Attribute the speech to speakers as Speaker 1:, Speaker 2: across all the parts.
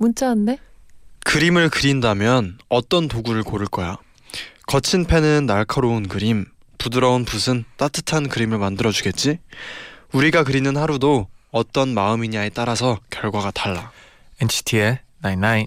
Speaker 1: 문자인데?
Speaker 2: 그림을 그린다면 어떤 도구를 고를 거야? 거친 펜은 날카로운 그림, 부드러운 붓은 따뜻한 그림을 만들어주겠지? 우리가 그리는 하루도 어떤 마음이냐에 따라서 결과가 달라.
Speaker 3: NCT의 99.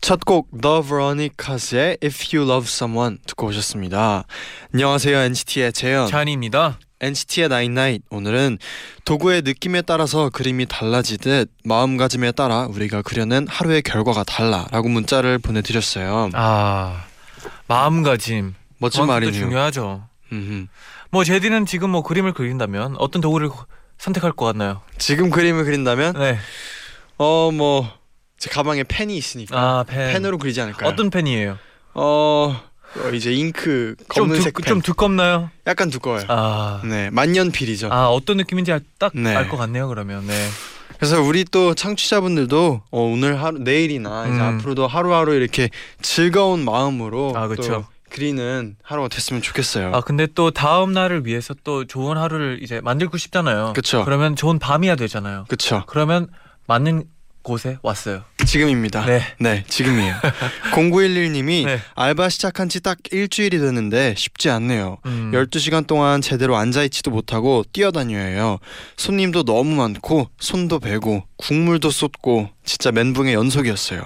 Speaker 2: 첫곡 The Veronicas의 If You Love Someone 듣고 오셨습니다. 안녕하세요 NCT의 재현.
Speaker 3: 찬입니다.
Speaker 2: NCT의 Night Night 오늘은 도구의 느낌에 따라서 그림이 달라지듯 마음가짐에 따라 우리가 그려낸 하루의 결과가 달라라고 문자를 보내드렸어요.
Speaker 3: 아 마음가짐.
Speaker 2: 멋진 말이네요.
Speaker 3: 중요하죠.
Speaker 2: 음흠.
Speaker 3: 뭐 제디는 지금 뭐 그림을 그린다면 어떤 도구를 선택할 것 같나요?
Speaker 2: 지금 그림을 그린다면
Speaker 3: 네.
Speaker 2: 어 뭐 제 가방에 펜이 있으니까
Speaker 3: 아 펜.
Speaker 2: 펜으로 그리지 않을까요?
Speaker 3: 어떤 펜이에요?
Speaker 2: 어, 어, 이제 잉크
Speaker 3: 좀,
Speaker 2: 검은색
Speaker 3: 두,
Speaker 2: 펜
Speaker 3: 좀 두껍나요?
Speaker 2: 약간 두꺼워요.
Speaker 3: 아,
Speaker 2: 네 만년필이죠.
Speaker 3: 아 어떤 느낌인지 딱
Speaker 2: 네.
Speaker 3: 알것 같네요. 그러면 네.
Speaker 2: 그래서 우리 또 청취자분들도 어, 오늘 하루 내일이나 이제
Speaker 3: 음.
Speaker 2: 앞으로도 하루하루 이렇게 즐거운 마음으로
Speaker 3: 아.
Speaker 2: 또 그리는 하루가 됐으면 좋겠어요.
Speaker 3: 아 근데 또 다음 날을 위해서 또 좋은 하루를 이제 만들고 싶잖아요.
Speaker 2: 그쵸.
Speaker 3: 그러면 좋은 밤이야 되잖아요.
Speaker 2: 그쵸?
Speaker 3: 그러면 맞는 곳에 왔어요.
Speaker 2: 지금입니다.
Speaker 3: 네.
Speaker 2: 네, 지금이에요. 0911님이
Speaker 3: 네.
Speaker 2: 알바 시작한 지 딱 일주일이 됐는데 쉽지 않네요.
Speaker 3: 음.
Speaker 2: 12시간 동안 제대로 앉아있지도 못하고 뛰어다녀야 해요. 손님도 너무 많고 손도 베고 국물도 쏟고 진짜 멘붕의 연속이었어요.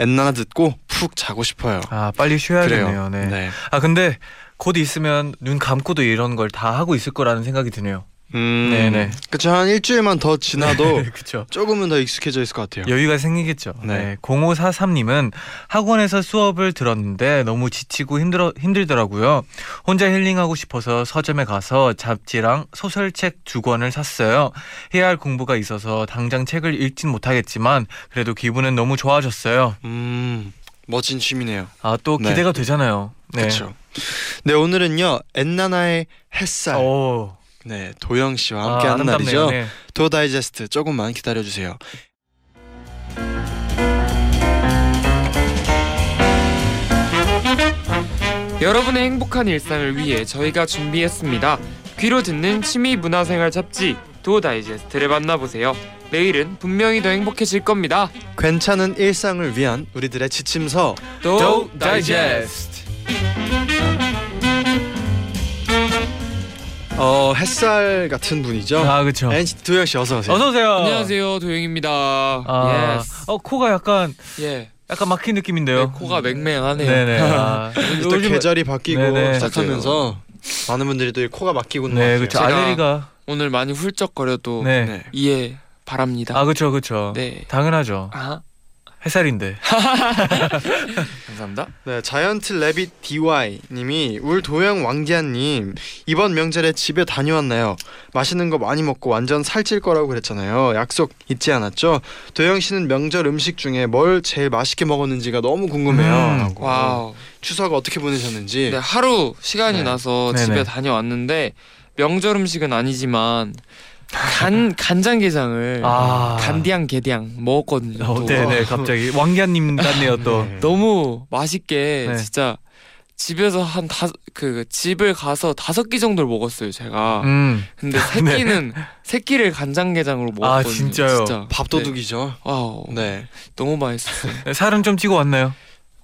Speaker 2: 엔나나 듣고 푹 자고 싶어요.
Speaker 3: 아 빨리 쉬어야겠네요. 네.
Speaker 2: 네.
Speaker 3: 아 근데 곧 있으면 눈 감고도 이런 걸 다 하고 있을 거라는 생각이 드네요.
Speaker 2: 음,
Speaker 3: 네네.
Speaker 2: 그쵸 한 일주일만 더 지나도
Speaker 3: 그렇죠.
Speaker 2: 조금은 더 익숙해져 있을 것 같아요.
Speaker 3: 여유가 생기겠죠.
Speaker 2: 네.
Speaker 3: 네. 0543님은 학원에서 수업을 들었는데 너무 지치고 힘들어 힘들더라고요. 혼자 힐링하고 싶어서 서점에 가서 잡지랑 소설책 두 권을 샀어요. 해야 할 공부가 있어서 당장 책을 읽진 못하겠지만 그래도 기분은 너무 좋아졌어요.
Speaker 2: 음, 멋진 취미네요.
Speaker 3: 아또
Speaker 2: 네.
Speaker 3: 기대가 되잖아요. 네.
Speaker 2: 그렇죠. 네 오늘은요 엔나나의 햇살.
Speaker 3: 오.
Speaker 2: 네 도영 씨와
Speaker 3: 아,
Speaker 2: 함께하는
Speaker 3: 아름답네요.
Speaker 2: 날이죠.
Speaker 3: 네.
Speaker 2: 도 다이제스트 조금만 기다려 주세요.
Speaker 4: 여러분의 행복한 일상을 위해 저희가 준비했습니다. 귀로 듣는 취미 문화생활 잡지 도 다이제스트를 만나보세요. 내일은 분명히 더 행복해질 겁니다.
Speaker 2: 괜찮은 일상을 위한 우리들의 지침서
Speaker 4: 도 다이제스트.
Speaker 2: 어 햇살 같은 분이죠.
Speaker 3: 아 그렇죠.
Speaker 2: NCT 도영 씨 어서 오세요.
Speaker 3: 어서 오세요.
Speaker 4: 안녕하세요 도영입니다.
Speaker 3: 아,
Speaker 4: yes.
Speaker 3: 어 코가 약간
Speaker 4: 예.
Speaker 3: 약간 막힌 느낌인데요.
Speaker 4: 네, 코가 맹맹하네요.
Speaker 3: 네네. 아,
Speaker 2: 또 계절이 바뀌고
Speaker 3: 네네.
Speaker 2: 시작하면서 많은 분들이 또 코가 막히고 있는
Speaker 3: 네,
Speaker 2: 것
Speaker 3: 그렇죠.
Speaker 2: 같아요.
Speaker 4: 제가-
Speaker 3: 알레르기가.
Speaker 4: 오늘 많이 훌쩍거려도
Speaker 3: 네.
Speaker 2: 네.
Speaker 4: 이해 바랍니다.
Speaker 3: 아, 그렇죠, 그렇죠.
Speaker 4: 네.
Speaker 3: 당연하죠.
Speaker 4: 아
Speaker 3: 햇살인데.
Speaker 4: 감사합니다.
Speaker 2: 네, Giant Rabbit DY 님이 울 도영 왕기한 님 이번 명절에 집에 다녀왔나요? 맛있는 거 많이 먹고 완전 살찔 거라고 그랬잖아요. 약속 잊지 않았죠? 도영 씨는 명절 음식 중에 뭘 제일 맛있게 먹었는지가 너무 궁금해요.
Speaker 3: 음.
Speaker 4: wow.
Speaker 2: 추석 어떻게 보내셨는지.
Speaker 4: 네, 하루 시간이
Speaker 2: 네.
Speaker 4: 나서
Speaker 3: 네네.
Speaker 4: 집에 다녀왔는데 명절 음식은 아니지만 간 간장게장을
Speaker 3: 아.
Speaker 4: 간디양 게디양 먹었거든요.
Speaker 3: 어,
Speaker 4: 또.
Speaker 3: 네네, 갑자기. 왕기한님 같네요, 또.
Speaker 2: 네.
Speaker 4: 너무 맛있게
Speaker 3: 네.
Speaker 4: 진짜 집에서 한 다섯 그 집을 가서 다섯 끼 정도를 먹었어요 제가.
Speaker 3: 음.
Speaker 4: 근데 세
Speaker 3: 네.
Speaker 4: 끼는 세 끼를 간장게장으로 먹었거든요.
Speaker 3: 진짜요?
Speaker 4: 진짜.
Speaker 2: 밥도둑이죠.
Speaker 4: 네. wow.
Speaker 2: 네.
Speaker 4: 너무 맛있었어요.
Speaker 3: 살은 좀 찌고 왔나요?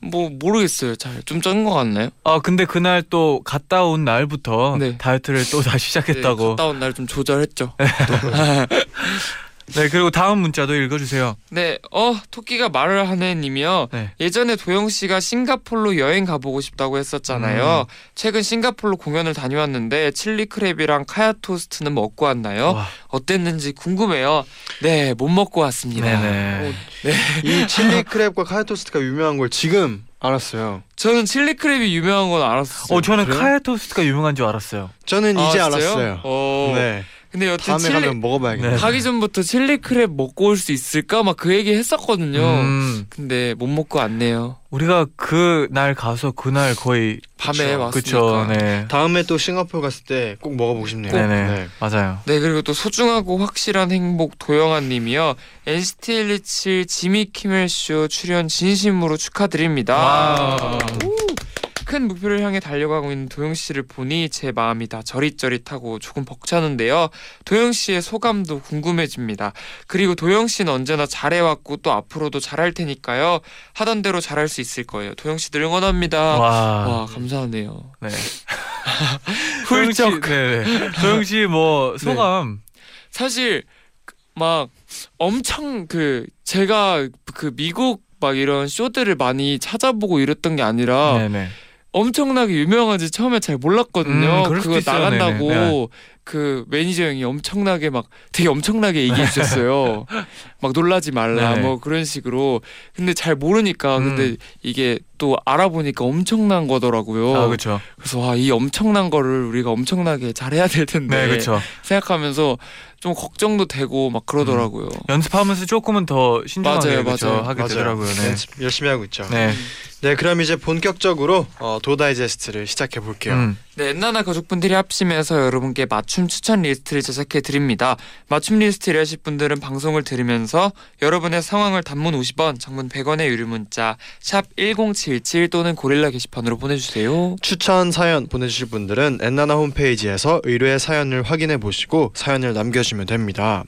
Speaker 4: 뭐 모르겠어요. 잘 좀 짠 것 같나요?
Speaker 3: 아, 근데 그날 또 갔다 온 날부터
Speaker 4: 네.
Speaker 3: 다이어트를 또 다시
Speaker 4: 네,
Speaker 3: 시작했다고.
Speaker 4: 갔다 온 날 좀 조절했죠.
Speaker 3: 네 그리고 다음 문자도 읽어주세요.
Speaker 4: 네, 어 토끼가 말을 하네님이요.
Speaker 3: 네.
Speaker 4: 예전에 도영 씨가 싱가폴로 여행 가보고 싶다고 했었잖아요.
Speaker 3: 음.
Speaker 4: 최근 싱가폴로 공연을 다녀왔는데 칠리 크랩이랑 카야 토스트는 먹고 왔나요?
Speaker 3: 와.
Speaker 4: 어땠는지 궁금해요. 네, 못 먹고 왔습니다.
Speaker 3: 네네.
Speaker 2: 이 chili crab과 kaya 토스트가 유명한 걸 지금 알았어요.
Speaker 4: 저는 chili crab이 유명한 건 알았어요.
Speaker 3: 어 저는
Speaker 2: 그래요?
Speaker 3: kaya 토스트가 유명한 줄 알았어요.
Speaker 2: 저는
Speaker 4: 아,
Speaker 2: 이제
Speaker 4: 진짜요?
Speaker 2: 알았어요.
Speaker 4: 어.
Speaker 2: 네.
Speaker 4: 근데 여튼
Speaker 2: 다음에
Speaker 4: 칠리
Speaker 2: 가면 먹어봐야겠네.
Speaker 3: 네.
Speaker 4: 가기 전부터 chili crab 먹고 올 수 있을까 막 그 얘기 했었거든요.
Speaker 3: 음,
Speaker 4: 근데 못 먹고 왔네요.
Speaker 3: 우리가 그 날 가서 그날 거의
Speaker 4: 밤에 왔으니까.
Speaker 3: 그쵸. 네.
Speaker 2: 다음에 또 싱가포르 갔을 때 꼭 먹어보고 싶네요.
Speaker 3: 네네
Speaker 2: 네.
Speaker 3: 맞아요.
Speaker 4: 네 그리고 또 소중하고 확실한 행복 도영아님이요 NCT 127 지미 키멜 쇼 출연 진심으로 축하드립니다.
Speaker 3: wow. 우!
Speaker 4: 큰 목표를 향해 달려가고 있는 도영 씨를 보니 제 마음이 다 저릿저릿하고 조금 벅차는데요. 도영 씨의 소감도 궁금해집니다. 그리고 도영 씨는 언제나 잘해왔고 또 앞으로도 잘할 테니까요. 하던 대로 잘할 수 있을 거예요. 도영 씨들 응원합니다.
Speaker 3: 와.
Speaker 4: 와 감사하네요.
Speaker 3: 네.
Speaker 4: 훌쩍.
Speaker 3: 네네. 조영 씨뭐 소감.
Speaker 4: 사실 그- 막 엄청 그 제가 그 미국 막 이런 쇼들을 많이 찾아보고 이랬던 게 아니라
Speaker 3: 네네.
Speaker 4: 엄청나게 유명한지 처음에 잘 몰랐거든요.
Speaker 3: 음,
Speaker 4: 그거
Speaker 3: 있어요.
Speaker 4: 나간다고
Speaker 3: 네네. 네.
Speaker 4: 그 매니저 형이 엄청나게 막 되게 엄청나게 얘기해 주셨어요. 막 놀라지 말라
Speaker 3: 네네.
Speaker 4: 뭐 그런 식으로. 근데 잘 모르니까
Speaker 3: 음.
Speaker 4: 근데 이게 또 알아보니까 엄청난 거더라고요.
Speaker 3: 아 그렇죠.
Speaker 4: 그래서 와 이 엄청난 거를 우리가 엄청나게 잘 해야 될 텐데
Speaker 3: 네 그렇죠.
Speaker 4: 생각하면서 좀 걱정도 되고 막 그러더라고요.
Speaker 3: 연습하면서 조금은 더 신중하게
Speaker 4: 맞아요? 맞아요.
Speaker 3: 하게
Speaker 2: 맞아요.
Speaker 3: 되더라고요. 네.
Speaker 2: 연습 열심히 하고 있죠.
Speaker 3: 네.
Speaker 2: 네, 그럼 이제 본격적으로 어, 도다이제스트를 시작해 볼게요.
Speaker 3: 음.
Speaker 4: 네, 엔나나 가족분들이 합심해서 여러분께 맞춤 추천 리스트를 제작해 드립니다. 맞춤 리스트를 하실 분들은 방송을 들으면서 여러분의 상황을 단문 50원, 장문 100원의 유료 문자 샵 #1077 또는 고릴라 게시판으로 보내주세요.
Speaker 2: 추천 사연 보내주실 분들은 엔나나 홈페이지에서 의뢰 사연을 확인해 보시고 사연을 남겨주시면 됩니다.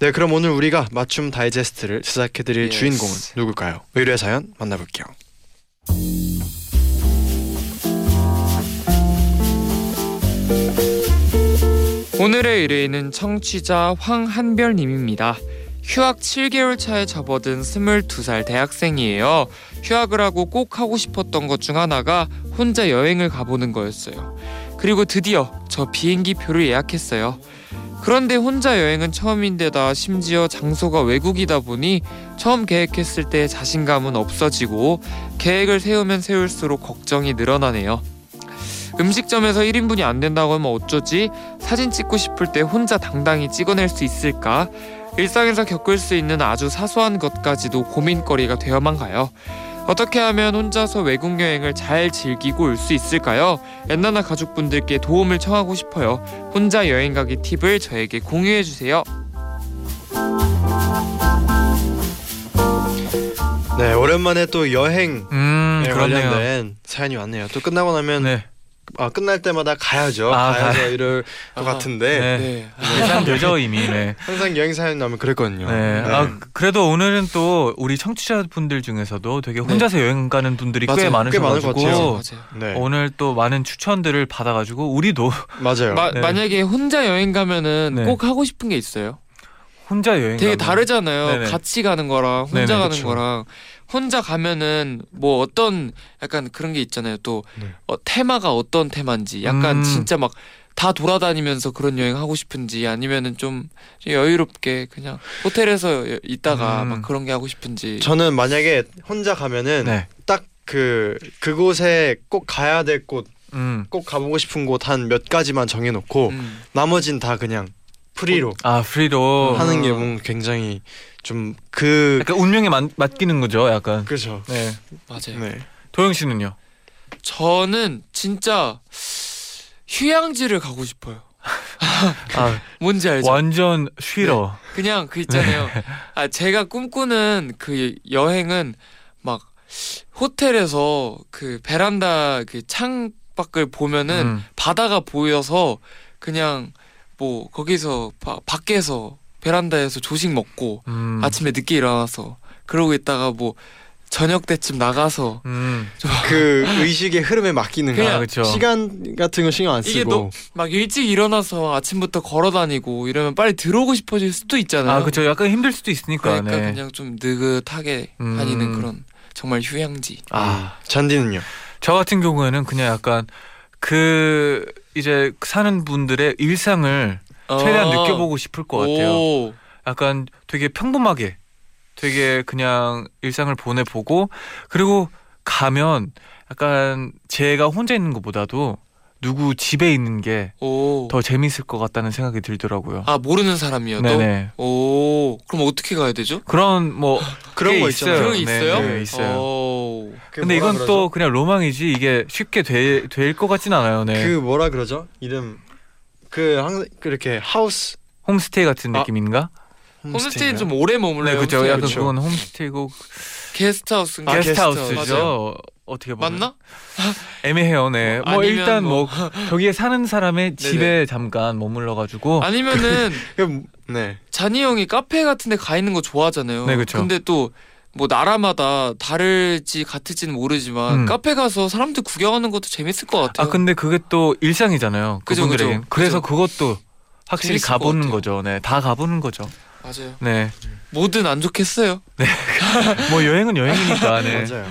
Speaker 2: 네, 그럼 오늘 우리가 맞춤 다이제스트를 제작해 드릴
Speaker 4: Yes.
Speaker 2: 주인공은 누굴까요? 의뢰 사연 만나볼게요.
Speaker 4: 오늘의 의뢰인은 청취자 황한별님입니다. 휴학 7개월 차에 접어든 22살 대학생이에요. 휴학을 하고 꼭 하고 싶었던 것 중 하나가 혼자 여행을 가보는 거였어요. 그리고 드디어 저 비행기 표를 예약했어요. 그런데 혼자 여행은 처음인데다 심지어 장소가 외국이다 보니 처음 계획했을 때 자신감은 없어지고 계획을 세우면 세울수록 걱정이 늘어나네요. 음식점에서 1인분이 안 된다고 하면 어쩌지? 사진 찍고 싶을 때 혼자 당당히 찍어낼 수 있을까? 일상에서 겪을 수 있는 아주 사소한 것까지도 고민거리가 되어만 가요. 어떻게 하면 혼자서 외국 여행을 잘 즐기고 올 수 있을까요? 엔나나 가족분들께 도움을 청하고 싶어요. 혼자 여행 가기 팁을 저에게 공유해 주세요.
Speaker 2: 네, 오랜만에 또 여행
Speaker 3: 음,
Speaker 2: 에
Speaker 3: 그렇네요.
Speaker 2: 관련된 사연이 왔네요. 또 끝나고 나면
Speaker 3: 네.
Speaker 2: 아, 끝날 때마다 가야죠.
Speaker 3: 아,
Speaker 2: 가야죠 이럴 것
Speaker 4: 아,
Speaker 2: 같은데
Speaker 3: 네.
Speaker 4: 네.
Speaker 3: 예상되죠 이미. 네.
Speaker 2: 항상 여행 사연 나오면 그랬거든요.
Speaker 3: 네. 아 그래도 오늘은 또 우리 청취자분들 중에서도 되게 혼자서 여행 가는 분들이 꽤
Speaker 4: 맞아요.
Speaker 2: 꽤 많을 것
Speaker 3: 많으셔가지고.
Speaker 4: 맞아요.
Speaker 2: 네,
Speaker 3: 오늘 또 많은 추천들을 받아가지고 우리도
Speaker 2: 맞아요.
Speaker 4: 마,
Speaker 3: 네.
Speaker 4: 만약에 혼자 여행 가면은
Speaker 3: 네.
Speaker 4: 꼭 하고 싶은 게 있어요.
Speaker 3: 혼자 여행
Speaker 4: 되게
Speaker 3: 가면
Speaker 4: 다르잖아요.
Speaker 3: 네네.
Speaker 4: 같이 가는 거랑 혼자
Speaker 3: 네네,
Speaker 4: 가는
Speaker 2: 그쵸.
Speaker 4: 거랑 혼자 가면은 뭐 어떤 약간 그런 게 있잖아요. 또
Speaker 2: 네.
Speaker 4: 어, 테마가 어떤 테마인지 약간
Speaker 3: 음.
Speaker 4: 진짜 막 다 돌아다니면서 그런 여행 하고 싶은지 아니면은 좀 여유롭게 그냥 호텔에서 여- 있다가
Speaker 3: 음.
Speaker 4: 막 그런 게 하고 싶은지
Speaker 2: 저는 만약에 혼자 가면은
Speaker 3: 네.
Speaker 2: 딱그 그곳에 꼭 가야 될 곳,
Speaker 3: 음.
Speaker 2: 꼭 가보고 싶은 곳 한 몇 가지만 정해놓고
Speaker 4: 음.
Speaker 2: 나머진 다 그냥 free로
Speaker 3: 아 free로
Speaker 2: 하는 게
Speaker 4: 아.
Speaker 2: 뭔가 굉장히 좀 그
Speaker 3: 약간 운명에 맡, 맡기는 거죠. 약간.
Speaker 2: 그죠.
Speaker 3: 네.
Speaker 4: 맞아요.
Speaker 2: 네.
Speaker 3: 도영 씨는요?
Speaker 4: 저는 진짜 휴양지를 가고 싶어요.
Speaker 3: 아
Speaker 4: 뭔지 알죠?
Speaker 3: 완전 쉬러.
Speaker 4: 그냥 그 있잖아요.
Speaker 3: 네.
Speaker 4: 아 제가 꿈꾸는 그 여행은 막 호텔에서 그 베란다 그 창 밖을 보면은
Speaker 3: 음.
Speaker 4: 바다가 보여서 그냥 뭐 거기서 바, 밖에서 베란다에서 조식 먹고
Speaker 3: 음.
Speaker 4: 아침에 늦게 일어나서 그러고 있다가 뭐 저녁 때쯤 나가서
Speaker 3: 음.
Speaker 2: 그 의식의 흐름에 맡기는
Speaker 4: 그냥
Speaker 2: 거.
Speaker 3: 아, 그쵸.
Speaker 2: 시간 같은 거 신경 안 쓰고.
Speaker 4: 이게 너- 막 일찍 일어나서 아침부터 걸어 다니고 이러면 빨리 들어오고 싶어질 수도 있잖아요.
Speaker 3: 아 그쵸 약간 힘들 수도 있으니까.
Speaker 4: 그러니까
Speaker 3: 네.
Speaker 4: 그냥 좀 느긋하게
Speaker 3: 음.
Speaker 4: 다니는 그런 정말 휴양지.
Speaker 3: 아
Speaker 2: 잔디는요.
Speaker 3: 저 같은 경우에는 그냥 약간 그 이제 사는 분들의 일상을 최대한
Speaker 4: 어.
Speaker 3: 느껴보고 싶을 것 같아요.
Speaker 4: 오.
Speaker 3: 약간 되게 평범하게 되게 그냥 일상을 보내보고 그리고 가면 약간 제가 혼자 있는 것보다도 누구 집에 있는 게더
Speaker 4: 오.
Speaker 3: 재밌을 것 같다는 생각이 들더라고요.
Speaker 4: 아 모르는 사람이어도.
Speaker 3: 네네.
Speaker 4: 오. 그럼 어떻게 가야 되죠?
Speaker 3: 그런 뭐
Speaker 2: 그런 게거
Speaker 3: 있어요.
Speaker 4: 그런 게
Speaker 3: 네,
Speaker 4: 있어요?
Speaker 3: 네, 있어요.
Speaker 4: 오.
Speaker 2: 그
Speaker 3: 근데 이건
Speaker 2: 그러죠?
Speaker 3: 또 그냥 로망이지 이게 쉽게 될것 같진 않아요. 네.
Speaker 2: 그 뭐라 그러죠? 이름 그 항상 그렇게 하우스
Speaker 3: 홈스테이 같은
Speaker 2: 아,
Speaker 3: 느낌인가?
Speaker 4: 홈스테이는 좀 오래 머물러요.
Speaker 3: 네, 그죠. 약간
Speaker 2: 그쵸.
Speaker 3: 그건 홈스테이고
Speaker 4: 게스트하우스인가?
Speaker 2: 아,
Speaker 3: 게스트하우스죠.
Speaker 2: 게스트하우스.
Speaker 3: 어떻게 보면
Speaker 4: 맞나?
Speaker 3: 애매해요. 네.
Speaker 4: 어,
Speaker 3: 뭐
Speaker 4: 아니면
Speaker 3: 일단 뭐
Speaker 4: 뭐-
Speaker 3: 거기에 사는 사람의 집에 잠깐 머물러 가지고
Speaker 4: 아니면은
Speaker 2: 그, 네.
Speaker 4: 잔이 형이 카페 같은 데 가 있는 거 좋아하잖아요.
Speaker 3: 네, 그쵸.
Speaker 4: 근데 또 뭐 나라마다 다를지 같을지는 모르지만
Speaker 3: 음.
Speaker 4: 카페 가서 사람들 구경하는 것도 재밌을 것 같아요.
Speaker 3: 아 근데 그게 또 일상이잖아요.
Speaker 4: 그죠,
Speaker 3: 그분들에겐.
Speaker 4: 그죠.
Speaker 3: 그래서
Speaker 4: 그죠.
Speaker 3: 그것도 확실히 가보는. 거죠. 네. 다 가보는 거죠.
Speaker 4: 맞아요.
Speaker 3: 네.
Speaker 4: 뭐든 안 좋겠어요.
Speaker 3: 뭐 여행은 여행이니까. 네.
Speaker 2: 맞아요.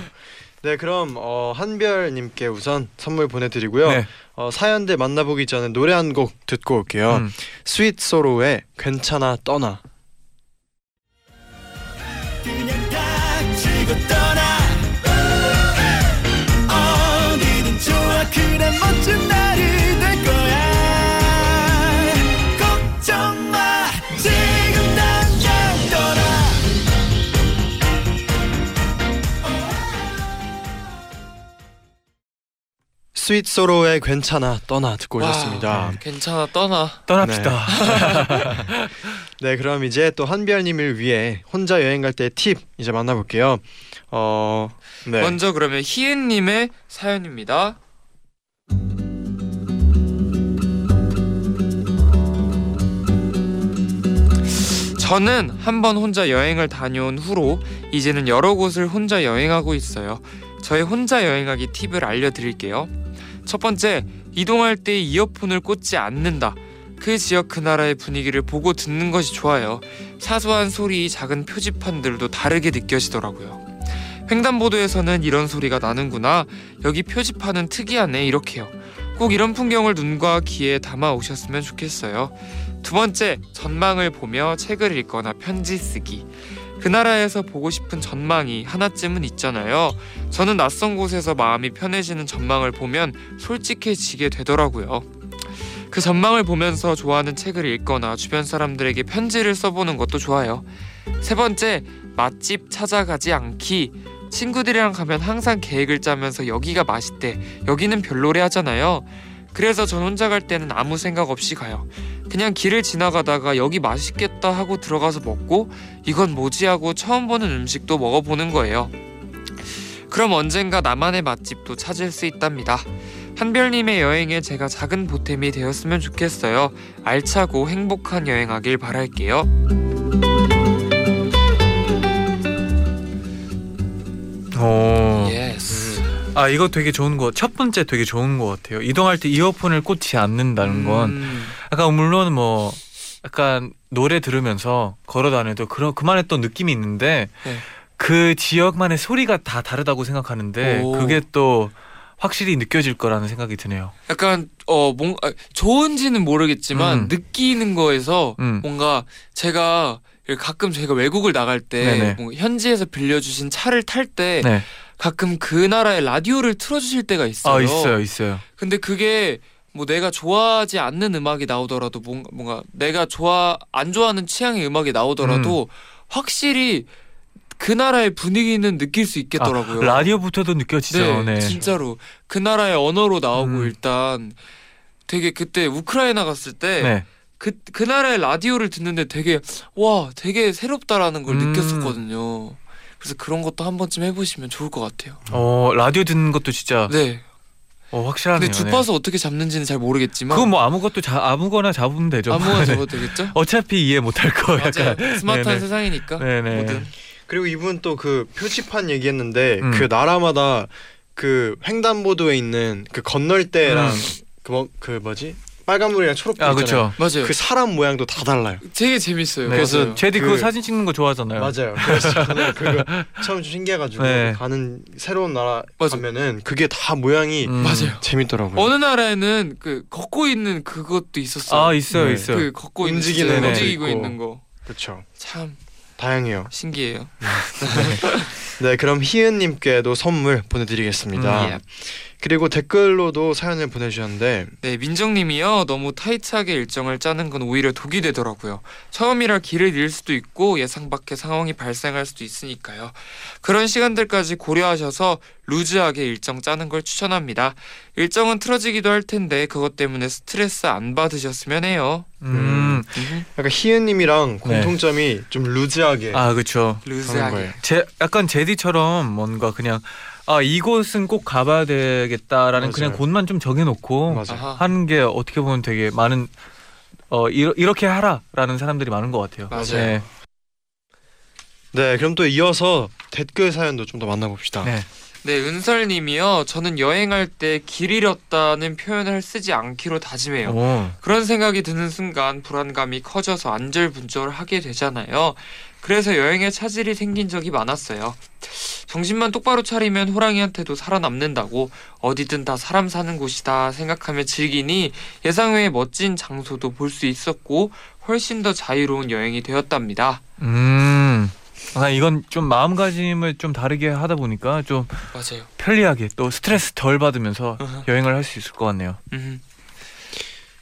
Speaker 2: 네, 그럼 어, 한별님께 우선 선물 보내드리고요.
Speaker 3: 네.
Speaker 2: 어, 사연들 만나보기 전에 노래 한 곡 듣고 올게요.
Speaker 3: 음.
Speaker 2: 스윗 소로의 괜찮아 떠나. 스윗 소로의 괜찮아 떠나 듣고 오셨습니다.
Speaker 4: 괜찮아 떠나.
Speaker 3: 떠납시다.
Speaker 2: 네, 그럼 이제 또 한별님을 위해 혼자 여행 갈 때 팁 이제 만나볼게요. 어, 네.
Speaker 4: 먼저 그러면 희은님의 사연입니다. 저는 한 번 혼자 여행을 다녀온 후로 이제는 여러 곳을 혼자 여행하고 있어요. 저의 혼자 여행하기 팁을 알려드릴게요. 첫 번째, 이동할 때 이어폰을 꽂지 않는다. 그 지역 그 나라의 분위기를 보고 듣는 것이 좋아요. 사소한 소리, 작은 표지판들도 다르게 느껴지더라고요. 횡단보도에서는 이런 소리가 나는구나. 여기 표지판은 특이하네. 이렇게요. 꼭 이런 풍경을 눈과 귀에 담아 오셨으면 좋겠어요. 두 번째, 전망을 보며 책을 읽거나 편지 쓰기. 그 나라에서 보고 싶은 전망이 하나쯤은 있잖아요. 저는 낯선 곳에서 마음이 편해지는 전망을 보면 솔직해지게 되더라고요. 그 전망을 보면서 좋아하는 책을 읽거나 주변 사람들에게 편지를 써보는 것도 좋아요. 세 번째, 맛집 찾아가지 않기. 친구들이랑 가면 항상 계획을 짜면서 여기가 맛있대, 여기는 별로래 하잖아요. 그래서 전 혼자 갈 때는 아무 생각 없이 가요. 그냥 길을 지나가다가 여기 맛있겠다 하고 들어가서 먹고 이건 뭐지 하고 처음 보는 음식도 먹어보는 거예요. 그럼 언젠가 나만의 맛집도 찾을 수 있답니다. 한별님의 여행에 제가 작은 보탬이 되었으면 좋겠어요. 알차고 행복한 여행하길 바랄게요.
Speaker 3: 오.
Speaker 4: yes.
Speaker 3: 아 이거 되게 좋은 거. 첫 번째 되게 좋은 거 같아요. 이동할 때 이어폰을 꽂지 않는다는 건
Speaker 4: 음,
Speaker 3: 약간 물론 뭐 약간 노래 들으면서 걸어 다녀도 그런 그만의 또 느낌이 있는데
Speaker 4: 네.
Speaker 3: 그 지역만의 소리가 다 다르다고 생각하는데
Speaker 4: 오.
Speaker 3: 그게 또 확실히 느껴질 거라는 생각이 드네요.
Speaker 4: 약간 어 뭔가 좋은지는 모르겠지만
Speaker 3: 음.
Speaker 4: 느끼는 거에서
Speaker 3: 음.
Speaker 4: 뭔가 제가 가끔 제가 외국을 나갈 때. 뭔가 현지에서 빌려주신 차를 탈때
Speaker 3: 네.
Speaker 4: 가끔 그 나라의 라디오를 틀어주실 때가 있어요.
Speaker 3: 아 있어요, 있어요.
Speaker 4: 근데 그게 뭐 내가 좋아하지 않는 음악이 나오더라도 뭔가, 뭔가 내가 좋아 안 좋아하는 취향의 음악이 나오더라도 확실히 그 나라의 분위기는 느낄 수 있겠더라고요.
Speaker 3: 아, 라디오부터도 느껴지죠.
Speaker 4: 네,
Speaker 3: 네.
Speaker 4: 진짜로 그 나라의 언어로 나오고
Speaker 3: 음.
Speaker 4: 일단 되게 그때 우크라이나 갔을 때
Speaker 3: 네.
Speaker 4: 그, 그 나라의 라디오를 듣는데 되게 와 되게 새롭다라는 걸
Speaker 3: 음.
Speaker 4: 느꼈었거든요. 그래서 그런 것도 한 번쯤 해보시면 좋을 것 같아요.
Speaker 3: 어 라디오 듣는 것도 진짜
Speaker 4: 네.
Speaker 3: 어, 확실하네요.
Speaker 4: 근데 주파수 어떻게 잡는지는 잘 모르겠지만
Speaker 3: 그거 뭐 아무것도 자, 아무거나 잡으면 되죠.
Speaker 4: 아무거나
Speaker 3: 네.
Speaker 4: 잡아도 되겠죠?
Speaker 3: 어차피 이해 못할 거
Speaker 4: 맞아요.
Speaker 3: 약간.
Speaker 4: 스마트한
Speaker 3: 네네.
Speaker 4: 세상이니까
Speaker 3: 네네.
Speaker 4: 뭐든
Speaker 2: 그리고 이분 또 그 표지판 얘기했는데
Speaker 3: 음.
Speaker 2: 그 나라마다 그 횡단보도에 있는 그 건널 때랑
Speaker 3: 음.
Speaker 2: 그, 뭐, 그 뭐지 빨간불이랑 초록불
Speaker 3: 아
Speaker 2: 있잖아요.
Speaker 3: 그렇죠.
Speaker 4: 맞아요.
Speaker 2: 그 사람 모양도 다 달라요.
Speaker 4: 되게 재밌어요.
Speaker 3: 네.
Speaker 2: 그래서
Speaker 4: 맞아요.
Speaker 3: 제디
Speaker 2: 그-
Speaker 3: 그, 거 사진 찍는 거 좋아하잖아요.
Speaker 2: 맞아요. 그래서 저는 그거 처음 좀 신기해가지고
Speaker 3: 네.
Speaker 2: 가는 새로운 나라
Speaker 4: 맞아.
Speaker 2: 가면은 그게 다 모양이
Speaker 3: 음.
Speaker 4: 맞아요.
Speaker 2: 재밌더라고요.
Speaker 4: 어느 나라에는 그 걷고 있는 그것도 있었어요.
Speaker 3: 아 있어요,
Speaker 2: 네.
Speaker 3: 있어요.
Speaker 4: 그 걷고
Speaker 2: 움직이는
Speaker 4: 있는 움직이고
Speaker 2: 있고.
Speaker 4: 있는 거.
Speaker 2: 그렇죠.
Speaker 4: 참
Speaker 2: 다양해요.
Speaker 4: 신기해요.
Speaker 2: 네, 그럼 희은님께도 선물 보내드리겠습니다.
Speaker 4: 음, 예.
Speaker 2: 그리고 댓글로도 사연을 보내주셨는데
Speaker 4: 네, 민정님이요. 너무 타이트하게 일정을 짜는 건 오히려 독이 되더라고요. 처음이라 길을 잃을 수도 있고 예상 밖의 상황이 발생할 수도 있으니까요. 그런 시간들까지 고려하셔서 루즈하게 일정 짜는 걸 추천합니다. 일정은 틀어지기도 할 텐데 그것 때문에 스트레스 안 받으셨으면 해요.
Speaker 3: 음.
Speaker 4: 음,
Speaker 2: 약간 희은님이랑 공통점이 좀 루즈하게
Speaker 3: 아 그렇죠.
Speaker 4: 루즈하게.
Speaker 3: 제 약간 제디처럼 뭔가 그냥 아 이곳은 꼭 가봐야 되겠다라는
Speaker 2: 맞아요.
Speaker 3: 그냥 곳만 좀 정해놓고
Speaker 2: 맞아.
Speaker 4: 아하.
Speaker 3: 하는 게 어떻게 보면 되게 많은 어 이러, 이렇게 하라라는 사람들이 많은 것 같아요.
Speaker 4: 맞아요.
Speaker 3: 네.
Speaker 2: 네, 그럼 또 이어서 댓글 사연도 좀 더 만나봅시다.
Speaker 3: 네.
Speaker 4: 네, 은설님이요. 저는 여행할 때 길 잃었다는 표현을 쓰지 않기로 다짐해요.
Speaker 3: 오.
Speaker 4: 그런 생각이 드는 순간 불안감이 커져서 안절분절하게 되잖아요. 그래서 여행에 차질이 생긴 적이 많았어요. 정신만 똑바로 차리면 호랑이한테도 살아남는다고 어디든 다 사람 사는 곳이다 생각하며 즐기니 예상 외의 멋진 장소도 볼 수 있었고 훨씬 더 자유로운 여행이 되었답니다.
Speaker 3: 음. 아 이건 좀 마음가짐을 좀 다르게 하다 보니까 좀
Speaker 4: 맞아요.
Speaker 3: 편리하게 또 스트레스 덜 받으면서. 여행을 할 수 있을 것 같네요.
Speaker 4: 음,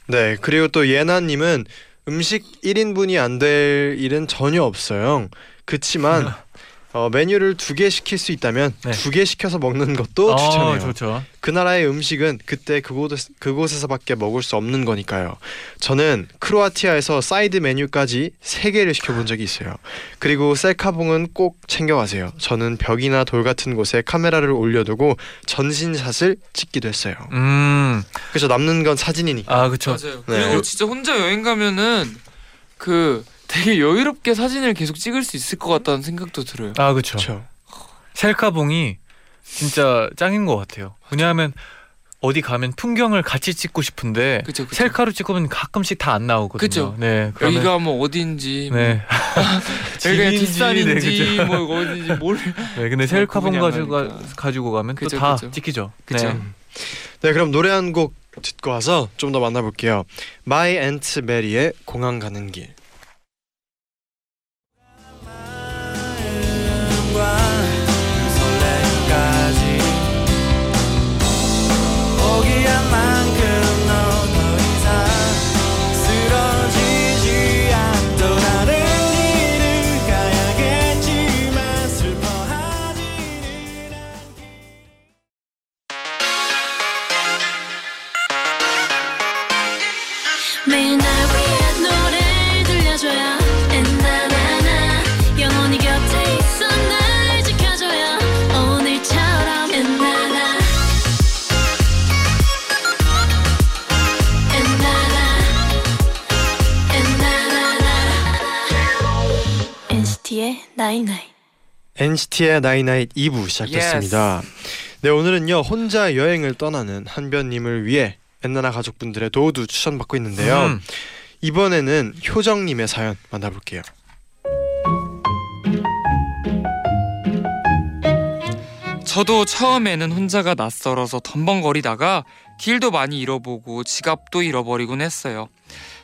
Speaker 2: 네, 그리고 또 예나님은 음식 1인분이 안 될 일은 전혀 없어요. 그치만 어, 메뉴를 두 개 시킬 수 있다면
Speaker 3: 네.
Speaker 2: 두개 시켜서 먹는 것도
Speaker 3: 어,
Speaker 2: 추천해요.
Speaker 3: 좋죠.
Speaker 2: 그 나라의 음식은 그때 그곳 그곳에서밖에 먹을 수 없는 거니까요. 저는 크로아티아에서 사이드 메뉴까지 세 개를 시켜본 적이 있어요. 그리고 셀카봉은 꼭 챙겨가세요. 저는 벽이나 돌 같은 곳에 카메라를 올려두고 전신샷을 찍기도 했어요.
Speaker 3: 음.
Speaker 2: 그래서 남는 건 사진이니까.
Speaker 3: 아 그렇죠.
Speaker 4: 맞아요.
Speaker 2: 네.
Speaker 4: 그리고 진짜 혼자 여행 가면은 그 되게 여유롭게 사진을 계속 찍을 수 있을 것 같다는 생각도 들어요.
Speaker 3: 아 그렇죠. 셀카봉이 진짜 짱인 것 같아요. 왜냐하면 어디 가면 풍경을 같이 찍고 싶은데
Speaker 4: 그죠, 그죠.
Speaker 3: 셀카로 찍으면 가끔씩 다 안 나오거든요.
Speaker 4: 그쵸.
Speaker 3: 네. 그러면
Speaker 4: 여기가 뭐 어딘지,
Speaker 3: 네.
Speaker 4: 뭐 여기가
Speaker 3: 집인지,
Speaker 4: 뒷산인지,
Speaker 3: 네.
Speaker 4: 뭐 어딘지 뭘.
Speaker 3: 네. 근데 셀카봉 가지고 가. 가지고 가면 또 다. 찍히죠.
Speaker 4: 그죠.
Speaker 3: 네.
Speaker 2: 네, 그럼 노래 한 곡 듣고 와서 좀 더 만나볼게요. My Aunt Mary의 공항 가는 길.
Speaker 5: night night NCT의
Speaker 2: night night 2부 시작됐습니다. 네 오늘은요 혼자 여행을 떠나는 한별님을 위해 엔나나 가족분들의 DO도 추천받고 있는데요.
Speaker 3: 음.
Speaker 2: 이번에는 효정님의 사연 만나볼게요.
Speaker 4: 저도 처음에는 혼자가 낯설어서 덤벙거리다가 길도 많이 잃어보고 지갑도 잃어버리곤 했어요.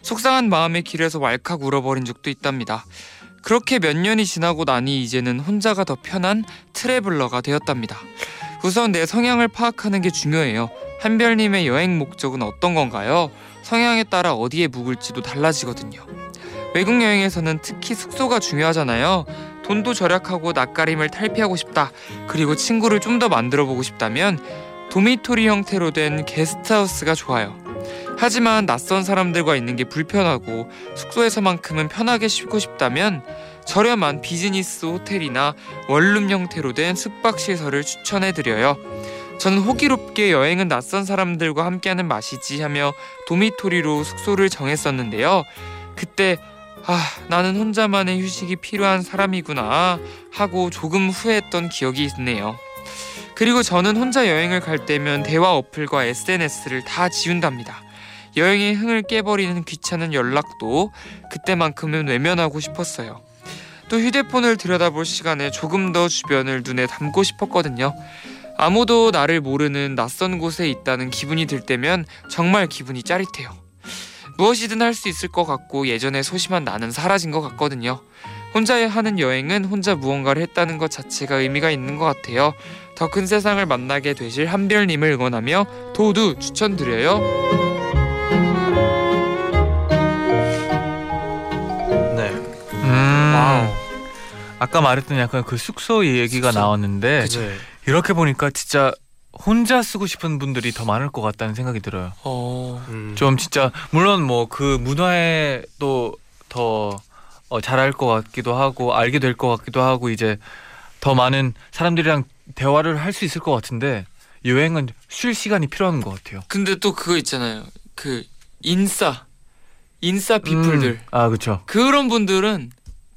Speaker 4: 속상한 마음에 길에서 왈칵 울어버린 적도 있답니다. 그렇게 몇 년이 지나고 나니 이제는 혼자가 더 편한 트래블러가 되었답니다. 우선 내 성향을 파악하는 게 중요해요. 한별님의 여행 목적은 어떤 건가요? 성향에 따라 어디에 묵을지도 달라지거든요. 외국 여행에서는 특히 숙소가 중요하잖아요. 돈도 절약하고 낯가림을 탈피하고 싶다. 그리고 친구를 좀 더 만들어 보고 싶다면 도미토리 형태로 된 게스트하우스가 좋아요. 하지만 낯선 사람들과 있는 게 불편하고 숙소에서만큼은 편하게 쉬고 싶다면 저렴한 비즈니스 호텔이나 원룸 형태로 된 숙박 시설을 추천해 드려요. 저는 호기롭게 여행은 낯선 사람들과 함께하는 맛이지 하며 도미토리로 숙소를 정했었는데요. 그때 아, 나는 혼자만의 휴식이 필요한 사람이구나 하고 조금 후회했던 기억이 있네요. 그리고 저는 혼자 여행을 갈 때면 대화 어플과 SNS를 다 지운답니다. 여행의 흥을 깨버리는 귀찮은 연락도 그때만큼은 외면하고 싶었어요. 또 휴대폰을 들여다볼 시간에 조금 더 주변을 눈에 담고 싶었거든요. 아무도 나를 모르는 낯선 곳에 있다는 기분이 들 때면 정말 기분이 짜릿해요. 무엇이든 할 수 있을 것 같고 예전에 소심한 나는 사라진 것 같거든요. 혼자 하는 여행은 혼자 무언가를 했다는 것 자체가 의미가 있는 것 같아요. 더 큰 세상을 만나게 되실 한별님을 응원하며 DO도 추천드려요.
Speaker 2: 네.
Speaker 3: 음,
Speaker 2: 와우.
Speaker 3: 아까 말했던 약간 그 숙소 얘기가
Speaker 4: 숙소.
Speaker 3: 나왔는데
Speaker 2: 네.
Speaker 3: 이렇게 보니까 진짜 혼자 쓰고 싶은 분들이 더 많을 것 같다는 생각이 들어요.
Speaker 4: 어,
Speaker 2: 음.
Speaker 3: 좀 진짜 물론 뭐 그 문화에 또더 어, 잘할 것 같기도 하고 알게 될 것 같기도 하고 이제 더 많은 사람들이랑 대화를 할 수 있을 것 같은데 여행은 쉴 시간이 필요한 것 같아요.
Speaker 4: 근데 또 그거 있잖아요. 그 인싸, 인싸 피플들
Speaker 3: 음, 아 그렇죠.
Speaker 4: 그런 분들은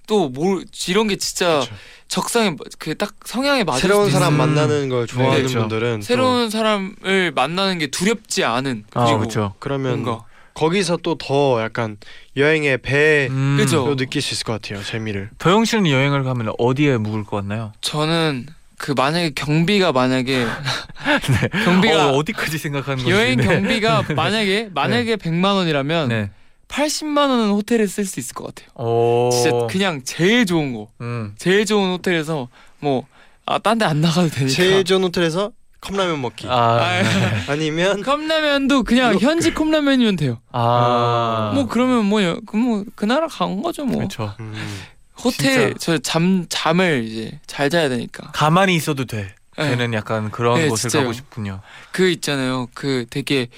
Speaker 4: 또 뭘 이런 게 진짜
Speaker 2: 그쵸.
Speaker 4: 적성에 그 딱 성향에 맞을
Speaker 2: 새로운
Speaker 4: 수도
Speaker 2: 사람
Speaker 3: 음.
Speaker 2: 만나는 걸 좋아하는
Speaker 3: 그렇죠.
Speaker 2: 분들은 또
Speaker 4: 새로운 사람을 만나는 게 두렵지 않은
Speaker 3: 아
Speaker 4: 그리고
Speaker 3: 그렇죠.
Speaker 2: 그러면
Speaker 4: 뭔가
Speaker 2: 거기서 또 더 약간 여행의 배로
Speaker 3: 음.
Speaker 2: 느낄 수 있을 것 같아요. 재미를.
Speaker 3: 도영 씨는 여행을 가면 어디에 묵을 것 같나요?
Speaker 4: 저는 그 만약에 경비가 만약에 경비가
Speaker 3: 어, 어디까지 생각하는 건지.
Speaker 4: 여행
Speaker 3: 네.
Speaker 4: 경비가 만약에 만약에 100만 원이라면
Speaker 3: 네.
Speaker 4: 80만 원은 호텔에 쓸 수 있을 것 같아요.
Speaker 3: 오.
Speaker 4: 진짜 그냥 제일 좋은 거,
Speaker 3: 음.
Speaker 4: 제일 좋은 호텔에서 뭐 아 딴 데 안 나가도 되니까.
Speaker 2: 제일 좋은 호텔에서 컵라면 먹기.
Speaker 3: 아.
Speaker 4: 아,
Speaker 2: 아니면
Speaker 4: 컵라면도 그냥
Speaker 2: 이렇게.
Speaker 4: 현지 컵라면이면 돼요.
Speaker 3: 아.
Speaker 4: 뭐 그러면 뭐요? 그뭐 그 나라 간 거죠 뭐.
Speaker 3: 그렇죠.
Speaker 2: 음.
Speaker 4: 호텔 저 잠 잠을 이제 잘 자야 되니까.
Speaker 3: 가만히 있어도 돼.
Speaker 4: 네.
Speaker 3: 되는 약간 그런
Speaker 4: 네,
Speaker 3: 곳을
Speaker 4: 진짜요.
Speaker 3: 가고 싶군요.
Speaker 4: 그 있잖아요. 그 되게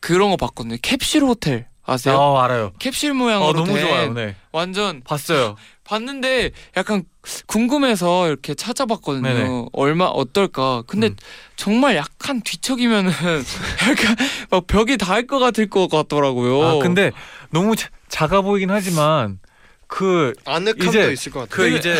Speaker 4: 그런 거 봤거든요. 캡슐 호텔 아세요?
Speaker 3: 어 알아요.
Speaker 4: 캡슐 모양으로
Speaker 3: 어 너무
Speaker 4: 된
Speaker 3: 좋아요. 네.
Speaker 4: 완전
Speaker 3: 봤어요.
Speaker 4: 봤는데 약간 궁금해서 이렇게 찾아봤거든요.
Speaker 3: 네네.
Speaker 4: 얼마 어떨까? 근데
Speaker 3: 음.
Speaker 4: 정말 약간 뒤척이면은 약간 막 벽이 닿을 것 같을 것 같더라고요.
Speaker 3: 아 근데 너무 자, 작아 보이긴 하지만 그그
Speaker 2: 아늑함도
Speaker 3: 이제
Speaker 2: 있을 것 같아요.
Speaker 3: 이제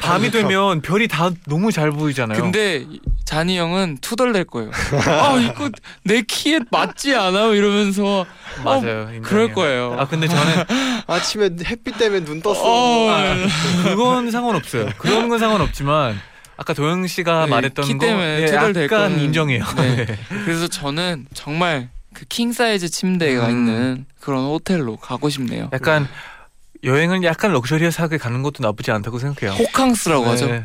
Speaker 3: 밤이
Speaker 2: 아늑함.
Speaker 3: 되면 별이 다 너무 잘 보이잖아요.
Speaker 4: 근데 잔이 형은 투덜댈 거예요. 아 이거 내 키에 맞지 않아요? 이러면서
Speaker 3: 맞아요. 인정해요.
Speaker 4: 그럴 거예요.
Speaker 3: 아 근데 저는
Speaker 2: 아침에 햇빛 때문에 눈 떴어.
Speaker 4: 어,
Speaker 3: 아, 그건 상관없어요. 그런 건 상관없지만 아까 도영 씨가
Speaker 4: 네,
Speaker 3: 말했던
Speaker 4: 키
Speaker 3: 거
Speaker 4: 때문에
Speaker 3: 예,
Speaker 4: 투덜댈
Speaker 3: 약간
Speaker 4: 거는-
Speaker 3: 인정해요.
Speaker 4: 네.
Speaker 3: 네.
Speaker 4: 그래서 저는 정말 그 킹 사이즈 침대가
Speaker 3: 음.
Speaker 4: 있는 그런 호텔로 가고 싶네요.
Speaker 3: 약간 여행을 약간 럭셔리하게 가는 것도 나쁘지 않다고 생각해요.
Speaker 4: 호캉스라고
Speaker 3: 네.
Speaker 4: 하죠. 네.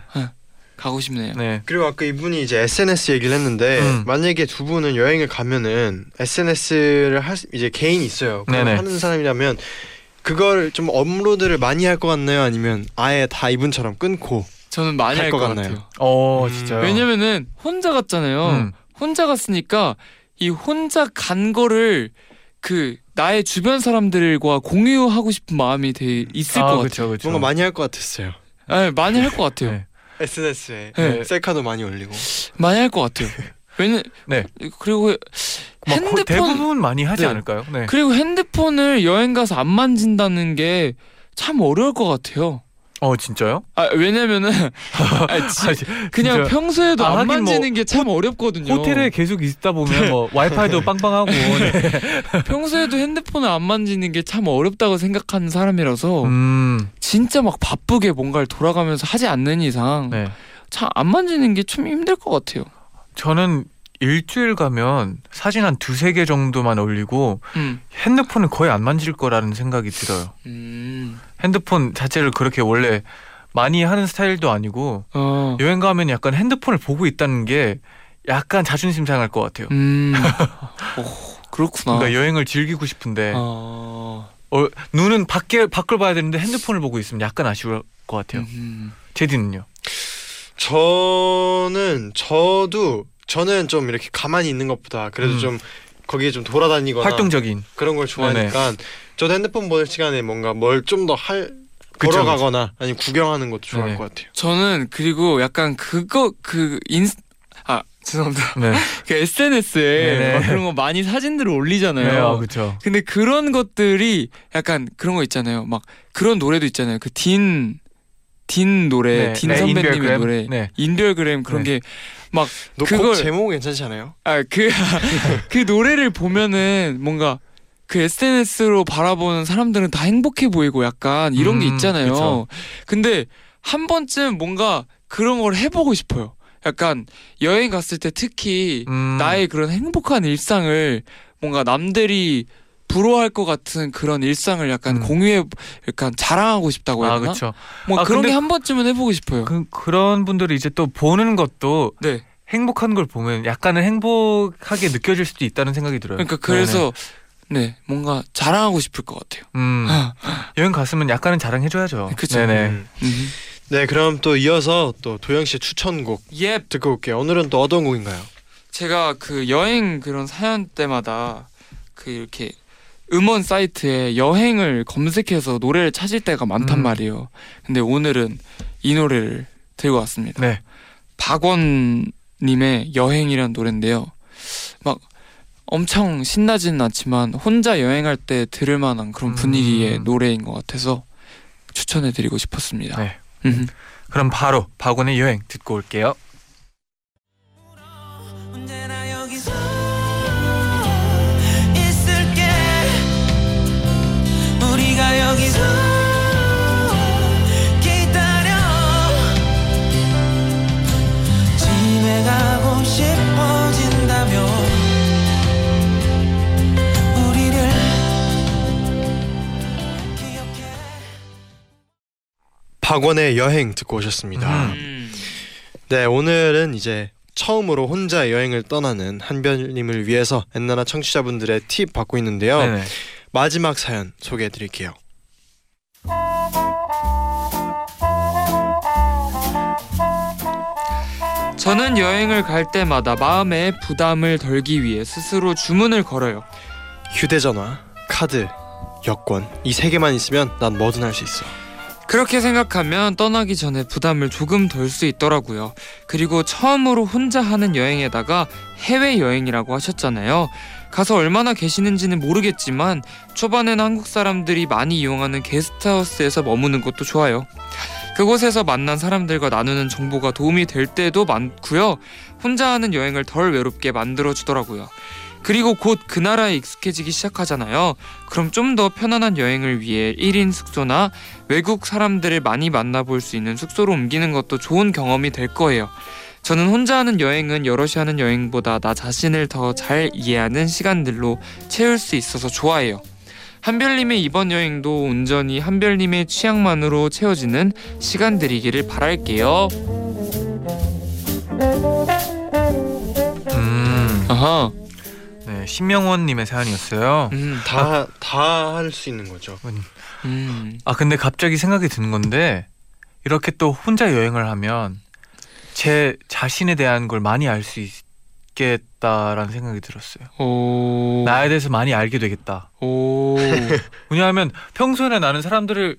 Speaker 4: 가고 싶네요.
Speaker 3: 네.
Speaker 2: 그리고 아까 이분이 이제 SNS 얘기를 했는데
Speaker 3: 음.
Speaker 2: 만약에 두 분은 여행을 가면은 SNS를 할 수- 이제 개인이 있어요. 그걸
Speaker 3: 네네.
Speaker 2: 하는 사람이라면 그걸 좀 업로드를 많이 할 것 같나요? 아니면 아예 다 이분처럼 끊고
Speaker 4: 저는 많이 할할
Speaker 2: 것?
Speaker 4: 같아요.
Speaker 3: 어
Speaker 2: 음.
Speaker 3: 진짜요.
Speaker 4: 왜냐면은 혼자 갔잖아요.
Speaker 3: 음.
Speaker 4: 혼자 갔으니까 이 혼자 간 거를 그 나의 주변 사람들과 공유하고 싶은 마음이 되게 있을
Speaker 3: 아,
Speaker 4: 것
Speaker 3: 그쵸,
Speaker 4: 같아요.
Speaker 3: 그쵸.
Speaker 2: 뭔가 많이 할 것 같았어요.
Speaker 4: 네, 많이 할 것 같아요.
Speaker 3: 네.
Speaker 2: SNS에
Speaker 4: 네.
Speaker 2: 셀카도 많이 올리고.
Speaker 4: 많이 할 것 같아요. 왜냐
Speaker 3: 네.
Speaker 4: 그리고 핸드폰
Speaker 3: 대부분 많이 하지
Speaker 4: 네.
Speaker 3: 않을까요? 네.
Speaker 4: 그리고 핸드폰을 여행 가서 안 만진다는 게 참 어려울 것 같아요.
Speaker 3: 어 진짜요?
Speaker 4: 아 왜냐면은 아, 지- 그냥
Speaker 3: 진짜.
Speaker 4: 평소에도
Speaker 3: 아, 안뭐
Speaker 4: 만지는 게참 어렵거든요.
Speaker 3: 호텔에 계속 있다 보면 뭐 와이파이도 빵빵하고 네.
Speaker 4: 평소에도 핸드폰을 안 만지는 게 참 어렵다고 생각하는 사람이라서
Speaker 3: 음,
Speaker 4: 진짜 막 바쁘게 뭔가를 돌아가면서 하지 않는 이상
Speaker 3: 네.
Speaker 4: 참안 만지는 게 좀 힘들 것 같아요.
Speaker 3: 저는 일주일 가면 사진 한 두세 개 정도만 올리고
Speaker 4: 음.
Speaker 3: 핸드폰을 거의 안 만질 거라는 생각이 들어요.
Speaker 4: 음.
Speaker 3: 핸드폰 자체를 그렇게 원래 많이 하는 스타일도 아니고
Speaker 4: 어.
Speaker 3: 여행 가면 약간 핸드폰을 보고 있다는 게 약간 자존심 상할 것 같아요.
Speaker 4: 음. 오, 그렇구나.
Speaker 3: 그러니까 여행을 즐기고 싶은데
Speaker 4: 어.
Speaker 3: 어, 눈은 밖에 밖을 봐야 되는데 핸드폰을 보고 있으면 약간 아쉬울 것 같아요.
Speaker 4: 음.
Speaker 3: 제디는요?
Speaker 2: 저는 저도 저는 좀 이렇게 가만히 있는 것보다 그래도
Speaker 3: 음.
Speaker 2: 좀 거기에 좀 돌아다니거나
Speaker 3: 활동적인.
Speaker 2: 그런 걸 좋아하니까 저도 핸드폰 보는 시간에 뭔가 뭘 좀 더할
Speaker 3: 그쵸,
Speaker 2: 걸어가거나 아니면 구경하는 것도 좋아할
Speaker 3: 네.
Speaker 2: 것 같아요.
Speaker 4: 저는 그리고 약간 그거 그 인, 아 죄송합니다.
Speaker 3: 네.
Speaker 4: 그 SNS에
Speaker 3: 네네.
Speaker 4: 막 그런 거 많이 사진들을 올리잖아요.
Speaker 3: 네, 아, 그렇죠.
Speaker 4: 근데 그런 것들이 약간 그런 거 있잖아요. 막 그런 노래도 있잖아요. 그 딘, 딘 노래,
Speaker 3: 네,
Speaker 4: 딘
Speaker 3: 네,
Speaker 4: 선배님의
Speaker 3: 인별그램.
Speaker 4: 노래,
Speaker 3: 네.
Speaker 4: 인별그램 그런
Speaker 3: 네.
Speaker 4: 게막 그걸-
Speaker 2: 제목 괜찮지 않아요?
Speaker 4: 아그 그 노래를 보면은 뭔가 그 SNS로 바라보는 사람들은 다 행복해 보이고 약간 이런 게
Speaker 3: 음,
Speaker 4: 있잖아요.
Speaker 3: 그쵸.
Speaker 4: 근데 한 번쯤 뭔가 그런 걸 해보고 싶어요. 약간 여행 갔을 때 특히
Speaker 3: 음,
Speaker 4: 나의 그런 행복한 일상을 뭔가 남들이 부러워할 것 같은 그런 일상을 약간
Speaker 3: 음.
Speaker 4: 공유해 약간 자랑하고 싶다고 해야
Speaker 3: 아,
Speaker 4: 되나?
Speaker 3: 그렇죠.
Speaker 4: 뭐
Speaker 3: 아,
Speaker 4: 그런 게 한 번쯤은 해보고 싶어요.
Speaker 3: 그, 그런 분들이 이제 또 보는 것도
Speaker 4: 네.
Speaker 3: 행복한 걸 보면 약간은 행복하게 느껴질 수도 있다는 생각이 들어요.
Speaker 4: 그러니까 그래서 네 뭔가 자랑하고 싶을 것 같아요.
Speaker 3: 음, 여행 갔으면 약간은 자랑해줘야죠.
Speaker 4: 그쵸.
Speaker 3: 네네.
Speaker 2: 음.
Speaker 4: 음.
Speaker 2: 네, 그럼 또 이어서 또 도영 씨 추천곡
Speaker 4: 예,
Speaker 2: 듣고 올게요. 오늘은 또 어떤 곡인가요?
Speaker 4: 제가 그 여행 그런 사연 때마다 그 이렇게 음원 사이트에 여행을 검색해서 노래를 찾을 때가 많단
Speaker 3: 음.
Speaker 4: 말이에요. 근데 오늘은 이 노래를 들고 왔습니다.
Speaker 3: 네.
Speaker 4: 박원 님의 여행이란 노래인데요. 막 엄청 신나지는 않지만 혼자 여행할 때 들을 만한 그런 분위기의
Speaker 3: 음.
Speaker 4: 노래인 것 같아서 추천해드리고 싶었습니다.
Speaker 3: 네.
Speaker 4: 음.
Speaker 3: 그럼 바로 박원의 여행 듣고 올게요.
Speaker 2: 박원의 여행 듣고 오셨습니다.
Speaker 3: 음.
Speaker 4: 음.
Speaker 2: 네, 오늘은 이제 처음으로 혼자 여행을 떠나는 한별님을 위해서 엔나나 청취자분들의 팁 받고 있는데요.
Speaker 3: 네네.
Speaker 2: 마지막 사연 소개해 드릴게요.
Speaker 4: 저는 여행을 갈 때마다 마음에 부담을 덜기 위해 스스로 주문을 걸어요.
Speaker 2: 휴대전화, 카드, 여권 이 세 개만 있으면 난 뭐든 할 수 있어.
Speaker 4: 그렇게 생각하면 떠나기 전에 부담을 조금 덜 수 있더라고요. 그리고 처음으로 혼자 하는 여행에다가 해외 여행이라고 하셨잖아요. 가서 얼마나 계시는지는 모르겠지만 초반에는 한국 사람들이 많이 이용하는 게스트하우스에서 머무는 것도 좋아요. 그곳에서 만난 사람들과 나누는 정보가 도움이 될 때도 많고요. 혼자 하는 여행을 덜 외롭게 만들어 주더라고요. 그리고 곧 그 나라에 익숙해지기 시작하잖아요. 그럼 좀 더 편안한 여행을 위해 1인 숙소나 외국 사람들을 많이 만나볼 수 있는 숙소로 옮기는 것도 좋은 경험이 될 거예요. 저는 혼자 하는 여행은 여럿이 하는 여행보다 나 자신을 더 잘 이해하는 시간들로 채울 수 있어서 좋아해요. 한별님의 이번 여행도 온전히 한별님의 취향만으로 채워지는 시간들이기를 바랄게요.
Speaker 3: 음,
Speaker 4: 아하.
Speaker 3: 네, 신명원님의 사연이었어요.
Speaker 4: 음.
Speaker 2: 다다 할 수 있는 거죠.
Speaker 4: 음.
Speaker 3: 아 근데 갑자기 생각이 드는 건데 이렇게 또 혼자 여행을 하면 제 자신에 대한 걸 많이 알 수 있겠다라는 생각이 들었어요.
Speaker 4: 오.
Speaker 3: 나에 대해서 많이 알게 되겠다.
Speaker 4: 오.
Speaker 3: 왜냐하면 평소에 나는 사람들을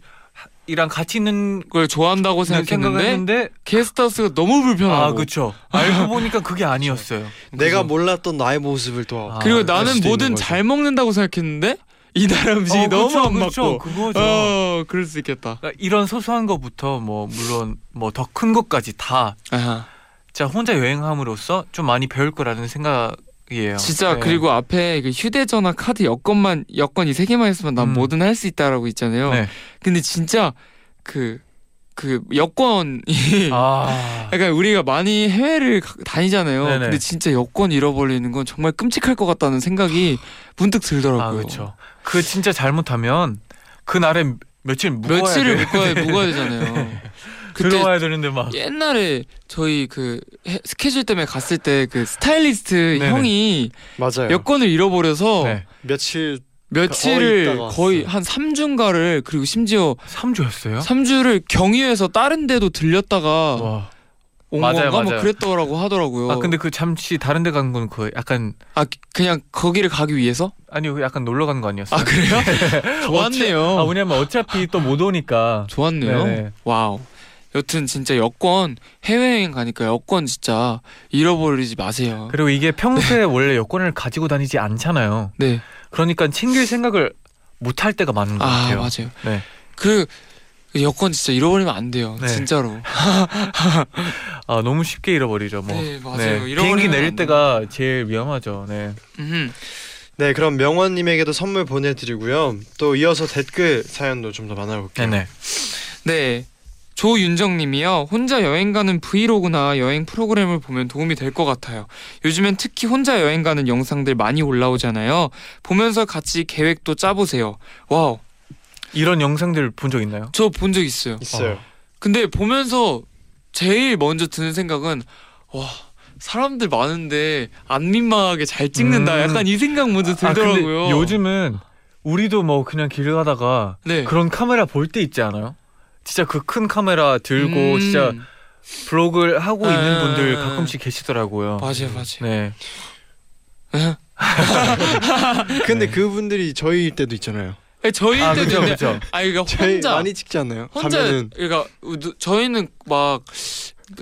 Speaker 3: 이랑 같이 있는
Speaker 4: 그걸 좋아한다고 생각했는데
Speaker 3: 했는데
Speaker 4: 게스트하우스가 너무 불편하고
Speaker 3: 아 그렇죠. 알고 보니까 그게 아니었어요.
Speaker 2: 내가 몰랐던 나의 모습을 또
Speaker 3: 아,
Speaker 4: 그리고
Speaker 3: 알
Speaker 4: 나는 뭐든. 잘 먹는다고 생각했는데 이 나라 음식이
Speaker 3: 어,
Speaker 4: 너무
Speaker 3: 그쵸,
Speaker 4: 안
Speaker 3: 그쵸,
Speaker 4: 맞고
Speaker 3: 그거죠.
Speaker 4: 어 그럴 수 있겠다
Speaker 3: 그러니까 이런 소소한 것부터 뭐 물론 뭐 더 큰 것까지 다
Speaker 4: 아하.
Speaker 3: 진짜 혼자 여행함으로써 좀 많이 배울 거라는 생각이에요.
Speaker 4: 진짜
Speaker 3: 네.
Speaker 4: 그리고 앞에 그 휴대전화 카드 여권만 여권 이 세 개만 있으면 난
Speaker 3: 음.
Speaker 4: 뭐든 할 수 있다라고 있잖아요
Speaker 3: 네.
Speaker 4: 근데 진짜 그 그 여권이
Speaker 3: 아
Speaker 4: 약간 우리가 많이 해외를 가- 다니잖아요
Speaker 3: 네네.
Speaker 4: 근데 진짜 여권 잃어버리는 건 정말 끔찍할 것 같다는 생각이 문득 들더라고요
Speaker 3: 아 그렇죠. 그 진짜 잘못하면 그 날에 며칠 묵어야
Speaker 4: 며칠을
Speaker 3: 돼.
Speaker 4: 묵어야, 묵어야 되잖아요 그때
Speaker 3: 들어와야 되는데 막
Speaker 4: 옛날에 저희 그 해- 스케줄 때문에 갔을 때 그 스타일리스트
Speaker 3: 네네.
Speaker 4: 형이
Speaker 2: 맞아요.
Speaker 4: 여권을 잃어버려서
Speaker 3: 네.
Speaker 2: 며칠
Speaker 4: 며칠을
Speaker 2: 있다가
Speaker 4: 거의
Speaker 2: 왔어요.
Speaker 4: 한 3주인가를 그리고 심지어
Speaker 3: 3주였어요?
Speaker 4: 3주를 경유해서 다른 데도 들렸다가
Speaker 3: 와.
Speaker 4: 온
Speaker 3: 맞아요,
Speaker 4: 뭐
Speaker 3: 맞아요.
Speaker 4: 그랬더라고 하더라고요.
Speaker 3: 아 근데 그 잠시 다른 데 간 건 그 약간
Speaker 4: 아, 그냥 거기를 가기 위해서?
Speaker 3: 아니요 약간 놀러 간 거 아니었어요?
Speaker 4: 아 그래요? 좋았네요.
Speaker 3: 아 왜냐면 어차피 또 못 오니까.
Speaker 4: 좋았네요.
Speaker 3: 네네.
Speaker 4: 와우. 여튼 진짜 여권 해외여행 가니까 여권 진짜 잃어버리지 마세요.
Speaker 3: 그리고 이게 평소에 원래 여권을 가지고 다니지 않잖아요.
Speaker 4: 네.
Speaker 3: 그러니까 챙길 생각을 못 할 때가 많은 것
Speaker 4: 아
Speaker 3: 같아요.
Speaker 4: 맞아요.
Speaker 3: 네.
Speaker 4: 그 여권 진짜 잃어버리면 안 돼요.
Speaker 3: 네.
Speaker 4: 진짜로.
Speaker 3: 아 너무 쉽게 잃어버리죠. 뭐.
Speaker 4: 네 맞아요.
Speaker 3: 네. 비행기
Speaker 4: 안
Speaker 3: 내릴. 때가 제일 위험하죠. 네.
Speaker 4: 음.
Speaker 2: 네, 그럼 명원님에게도 선물 보내드리고요. 또 이어서 댓글 사연도 좀 더 만나볼게요.
Speaker 3: 네네.
Speaker 4: 네. 조윤정님이요. 혼자 여행 가는 브이로그나 여행 프로그램을 보면 도움이 될 것 같아요. 요즘엔 특히 혼자 여행 가는 영상들 많이 올라오잖아요. 보면서 같이 계획도 짜보세요. 와우.
Speaker 3: 이런 영상들 본 적 있나요?
Speaker 4: 저 본 적 있어요.
Speaker 2: 있어요.
Speaker 4: 근데 보면서 제일 먼저 드는 생각은 와 사람들 많은데 안 민망하게 잘 찍는다.
Speaker 3: 음.
Speaker 4: 약간 이 생각 먼저
Speaker 3: 아,
Speaker 4: 들더라고요.
Speaker 3: 요즘은 우리도 뭐 그냥 길 가다가
Speaker 4: 네.
Speaker 3: 그런 카메라 볼 때 있지 않아요? 진짜 그 큰 카메라 들고
Speaker 4: 음.
Speaker 3: 진짜 브이로그를 하고 있는
Speaker 4: 아.
Speaker 3: 분들 가끔씩 계시더라고요.
Speaker 4: 맞아요, 맞아요.
Speaker 3: 네.
Speaker 2: 근데
Speaker 3: 네.
Speaker 2: 그분들이 저희 때도 있잖아요.
Speaker 4: 네, 저희
Speaker 3: 아
Speaker 4: 때도
Speaker 3: 그죠
Speaker 4: 근데
Speaker 3: 그죠.
Speaker 4: 아 이거
Speaker 2: 저희
Speaker 4: 혼자
Speaker 2: 많이 찍지 않나요?
Speaker 4: 혼자
Speaker 2: 가면은
Speaker 4: 그러니까 누- 저희는 막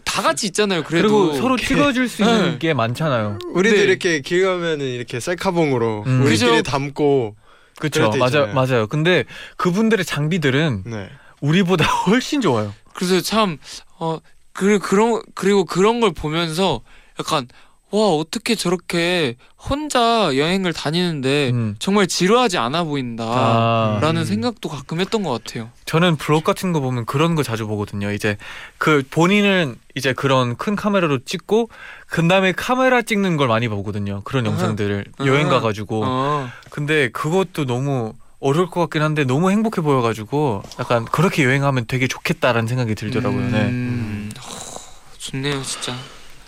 Speaker 4: 다 같이 있잖아요. 그래도
Speaker 3: 그리고 서로 찍어줄 수 있는
Speaker 4: 네.
Speaker 3: 게 많잖아요.
Speaker 2: 우리도
Speaker 4: 네.
Speaker 2: 이렇게 길 가면은 이렇게 셀카봉으로
Speaker 3: 음.
Speaker 2: 우리끼리
Speaker 4: 그죠?
Speaker 2: 담고
Speaker 3: 그렇죠.
Speaker 2: 때
Speaker 3: 맞아요,
Speaker 2: 있잖아요.
Speaker 3: 맞아요. 근데 그분들의 장비들은
Speaker 2: 네.
Speaker 3: 우리보다 훨씬 좋아요.
Speaker 4: 그래서 참 어, 그 그런 그리고 그런 걸 보면서 약간 와 어떻게 저렇게 혼자 여행을 다니는데
Speaker 3: 음.
Speaker 4: 정말 지루하지 않아 보인다.
Speaker 3: 아,
Speaker 4: 라는
Speaker 2: 음.
Speaker 4: 생각도 가끔 했던 것 같아요.
Speaker 3: 저는 블ог 같은 거 보면 그런 거 자주 보거든요. 이제 그 본인은 이제 그런 큰 카메라로 찍고 그 다음에 카메라 찍는 걸 많이 보거든요. 그런
Speaker 4: 아하.
Speaker 3: 영상들을
Speaker 4: 아하.
Speaker 3: 여행 가 가지고.
Speaker 4: 어.
Speaker 3: 근데 그것도 너무 어려울 것 같긴 한데 너무 행복해 보여 가지고 약간 그렇게 여행하면 되게 좋겠다라는 생각이 들더라고요. 네.
Speaker 4: 음, 어, 좋네요, 진짜.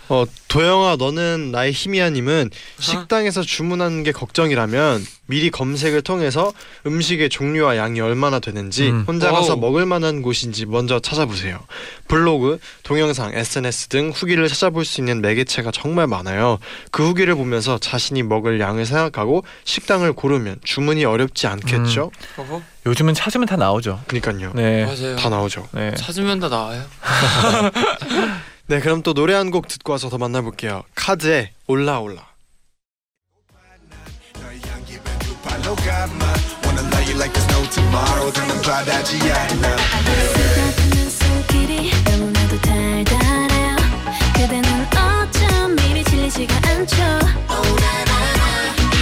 Speaker 2: 어 도영아 너는 나의 힘이야님은 식당에서 주문하는 게 걱정이라면 미리 검색을 통해서 음식의 종류와 양이 얼마나 되는지
Speaker 3: 음.
Speaker 2: 혼자 가서
Speaker 4: 와우.
Speaker 2: 먹을 만한 곳인지 먼저 찾아보세요. 블로그, 동영상, SNS 등 후기를 찾아볼 수 있는 매개체가 정말 많아요. 그 후기를 보면서 자신이 먹을 양을 생각하고 식당을 고르면 주문이 어렵지 않겠죠?
Speaker 4: 어허?
Speaker 3: 요즘은 찾으면 다 나오죠.
Speaker 2: 그니까요.
Speaker 3: 네.
Speaker 4: 맞아요.
Speaker 2: 다 나오죠.
Speaker 3: 네.
Speaker 4: 찾으면 다 나와요.
Speaker 2: 네, 그럼 또 노래 한 곡 듣고 와서 더 만나볼게요. 카드의 올라 올라.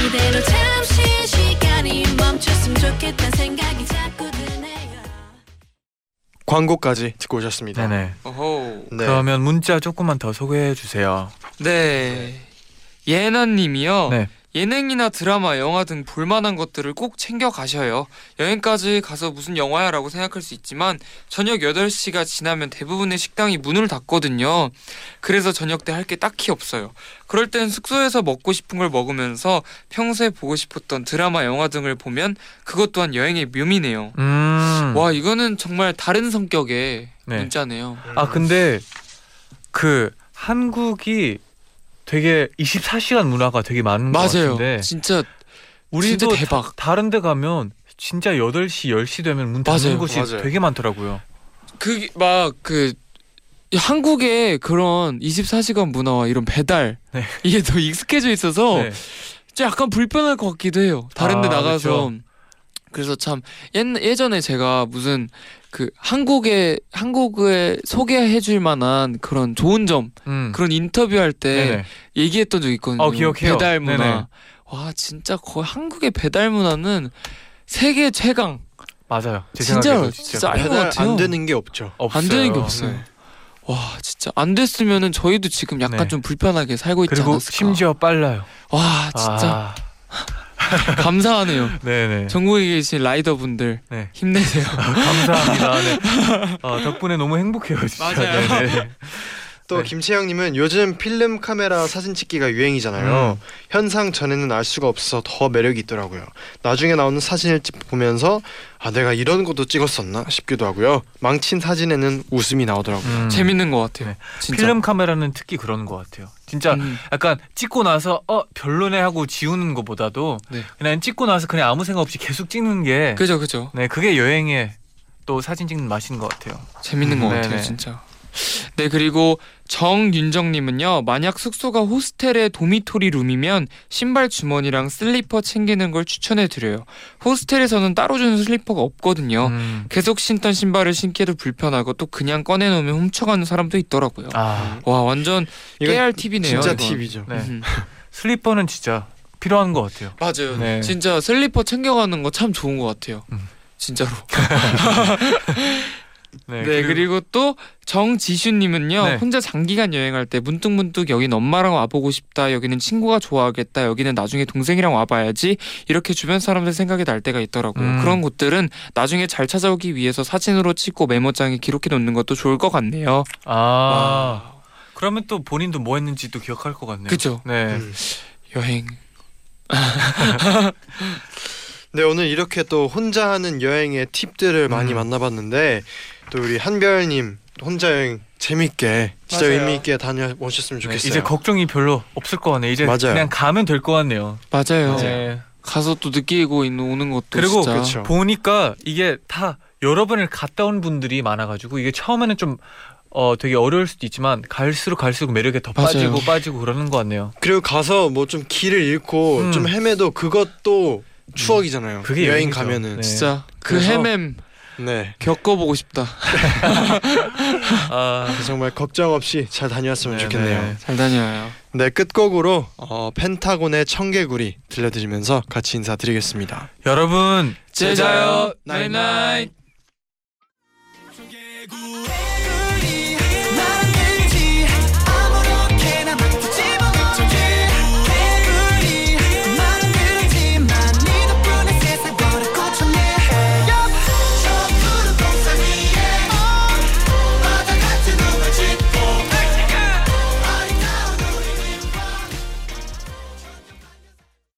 Speaker 5: 이대로 잠시 시간이 멈췄으면 좋겠단 생각이 자꾸
Speaker 2: 광고까지 듣고 오셨습니다.
Speaker 3: 네네.
Speaker 4: 어허.
Speaker 2: 네.
Speaker 3: 그러면 문자 조금만 더 소개해 주세요.
Speaker 4: 네. 예나 님이요.
Speaker 3: 네.
Speaker 4: 예능이나 드라마, 영화 등 볼만한 것들을 꼭 챙겨 가셔요. 여행까지 가서 무슨 영화야 라고 생각할 수 있지만 저녁 8시가 지나면 대부분의 식당이 문을 닫거든요. 그래서 저녁 때 할 게 딱히 없어요. 그럴 땐 숙소에서 먹고 싶은 걸 먹으면서 평소에 보고 싶었던 드라마, 영화 등을 보면 그것 또한 여행의 묘미네요.
Speaker 3: 음.
Speaker 4: 와, 이거는 정말 다른 성격의
Speaker 3: 네.
Speaker 4: 문자네요.
Speaker 3: 아 근데 그 한국이 되게 24시간 문화가 되게 많은 것
Speaker 4: 맞아요.
Speaker 3: 같은데
Speaker 4: 진짜
Speaker 3: 우리도
Speaker 4: 진짜 대박.
Speaker 3: 다, 른데 가면 진짜 8시, 10시 되면 문 닫는
Speaker 4: 맞아요.
Speaker 3: 곳이
Speaker 2: 맞아요.
Speaker 3: 되게 많더라고요.
Speaker 4: 그게 막그 한국의 그런 24시간 문화와 이런 배달
Speaker 3: 네.
Speaker 4: 이게 더 익숙해져 있어서
Speaker 3: 네.
Speaker 4: 좀 약간 불편할 것 같기도 해요. 다른 데
Speaker 3: 아,
Speaker 4: 나가서
Speaker 3: 그쵸.
Speaker 4: 그래서 참 옛, 예전에 제가 무슨 그 한국에 한국을 소개해 줄 만한 그런 좋은 점
Speaker 3: 음.
Speaker 4: 그런 인터뷰 할 때
Speaker 3: 네네.
Speaker 4: 얘기했던 적 있거든요.
Speaker 3: 어, 기억해요.
Speaker 4: 배달 문화.
Speaker 3: 네네.
Speaker 4: 와 진짜 거의 한국의 배달 문화는 세계 최강.
Speaker 3: 맞아요. 제
Speaker 4: 진짜로, 진짜. 것
Speaker 2: 배달
Speaker 4: 같아요.
Speaker 2: 안 되는 게 없죠.
Speaker 3: 없어요.
Speaker 4: 안 되는 게 없어요.
Speaker 3: 네.
Speaker 4: 와 진짜 안 됐으면은 저희도 지금 약간
Speaker 3: 네.
Speaker 4: 좀 불편하게 살고 있지
Speaker 3: 그리고
Speaker 4: 않았을까.
Speaker 3: 심지어 빨라요.
Speaker 4: 와 진짜
Speaker 3: 아,
Speaker 4: 감사하네요.
Speaker 3: 네네.
Speaker 4: 전국에 계신 라이더 분들
Speaker 3: 네.
Speaker 4: 힘내세요.
Speaker 3: 감사합니다. 네. 아, 덕분에 너무 행복해요, 진짜.
Speaker 4: 맞아요.
Speaker 3: 네네.
Speaker 2: 또
Speaker 3: 네.
Speaker 2: 김채영님은 요즘 필름 카메라 사진 찍기가 유행이잖아요.
Speaker 3: 음.
Speaker 2: 현상 전에는 알 수가 없어서 더 매력이 있더라고요. 나중에 나오는 사진을 찍- 보면서 아 내가 이런 것도 찍었었나 싶기도 하고요. 망친 사진에는 웃음이 나오더라고요.
Speaker 3: 음.
Speaker 4: 재밌는 것 같아요.
Speaker 3: 네.
Speaker 4: 진짜.
Speaker 3: 필름 카메라는 특히 그런 것 같아요. 진짜
Speaker 4: 음,
Speaker 3: 약간 찍고 나서 어 별로네 하고 지우는 것보다도
Speaker 4: 네.
Speaker 3: 그냥 찍고 나서 그냥 아무 생각 없이 계속 찍는 게
Speaker 4: 그죠 그죠.
Speaker 3: 네, 그게 여행의 또 사진 찍는 맛인 것 같아요.
Speaker 4: 재밌는 것
Speaker 3: 음,
Speaker 4: 같아요,
Speaker 3: 네네.
Speaker 4: 진짜. 네 그리고 정윤정님은요 만약 숙소가 호스텔의 도미토리 룸이면 신발 주머니랑 슬리퍼 챙기는 걸 추천해 드려요. 호스텔에서는 따로 주는 슬리퍼가 없거든요.
Speaker 3: 음.
Speaker 4: 계속 신던 신발을 신기도 불편하고 또 그냥 꺼내 놓으면 훔쳐가는 사람도 있더라고요.
Speaker 3: 아,
Speaker 4: 와 완전 깨알 팁이네요.
Speaker 2: 진짜
Speaker 4: 이건.
Speaker 2: 팁이죠.
Speaker 3: 네.
Speaker 4: 음.
Speaker 3: 슬리퍼는 진짜 필요한 것 같아요.
Speaker 4: 맞아요.
Speaker 3: 네.
Speaker 4: 진짜 슬리퍼 챙겨가는 거 참 좋은 것 같아요.
Speaker 3: 음.
Speaker 4: 진짜로.
Speaker 3: 네,
Speaker 4: 네, 그리고, 또 정지슈님은요
Speaker 3: 네.
Speaker 4: 혼자 장기간 여행할 때 문득문득 여긴 엄마랑 와보고 싶다 여기는 친구가 좋아하겠다 여기는 나중에 동생이랑 와봐야지 이렇게 주변 사람들 생각이 날 때가 있더라고요
Speaker 3: 음.
Speaker 4: 그런 곳들은 나중에 잘 찾아오기 위해서 사진으로 찍고 메모장에 기록해 놓는 것도 좋을 것 같네요
Speaker 3: 아, 그러면 또 본인도 뭐 했는지도 기억할 것 같네요.
Speaker 4: 그죠
Speaker 3: 네.
Speaker 2: 음.
Speaker 4: 여행
Speaker 2: 네 오늘 이렇게 또 혼자 하는 여행의 팁들을 많이
Speaker 3: 음.
Speaker 2: 만나봤는데 또 우리 한별님 혼자 여행 재밌게 진짜
Speaker 4: 맞아요.
Speaker 2: 의미 있게 다녀오셨으면
Speaker 3: 네,
Speaker 2: 좋겠어요.
Speaker 3: 이제 걱정이 별로 없을 것 같네요. 이제
Speaker 2: 맞아요.
Speaker 3: 그냥 가면 될 것 같네요.
Speaker 4: 맞아요
Speaker 3: 네.
Speaker 4: 가서 또 느끼고 있는 오는 것도
Speaker 3: 그리고
Speaker 4: 진짜
Speaker 2: 그쵸.
Speaker 3: 보니까 이게 다 여러 번을 갔다 온 분들이 많아가지고 이게 처음에는 좀 어, 되게 어려울 수도 있지만 갈수록 갈수록 매력에 더
Speaker 4: 맞아요.
Speaker 3: 빠지고 빠지고 그러는 것 같네요.
Speaker 2: 그리고 가서 뭐 좀 길을 잃고
Speaker 3: 음.
Speaker 2: 좀 헤매도 그것도 추억이잖아요.
Speaker 3: 그게
Speaker 2: 여행
Speaker 3: 여행이죠.
Speaker 2: 가면은
Speaker 3: 네.
Speaker 4: 진짜 그
Speaker 2: 그래서-
Speaker 4: 헤맴
Speaker 2: 네.
Speaker 4: 겪어보고 싶다.
Speaker 3: 아,
Speaker 2: 정말 걱정 없이 잘 다녀왔으면
Speaker 3: 네,
Speaker 2: 좋겠네요.
Speaker 3: 네.
Speaker 4: 잘 다녀요.
Speaker 2: 네 끝곡으로 어, 펜타곤의 청개구리 들려드리면서 같이 인사드리겠습니다.
Speaker 3: 여러분
Speaker 4: 잘 자요. night night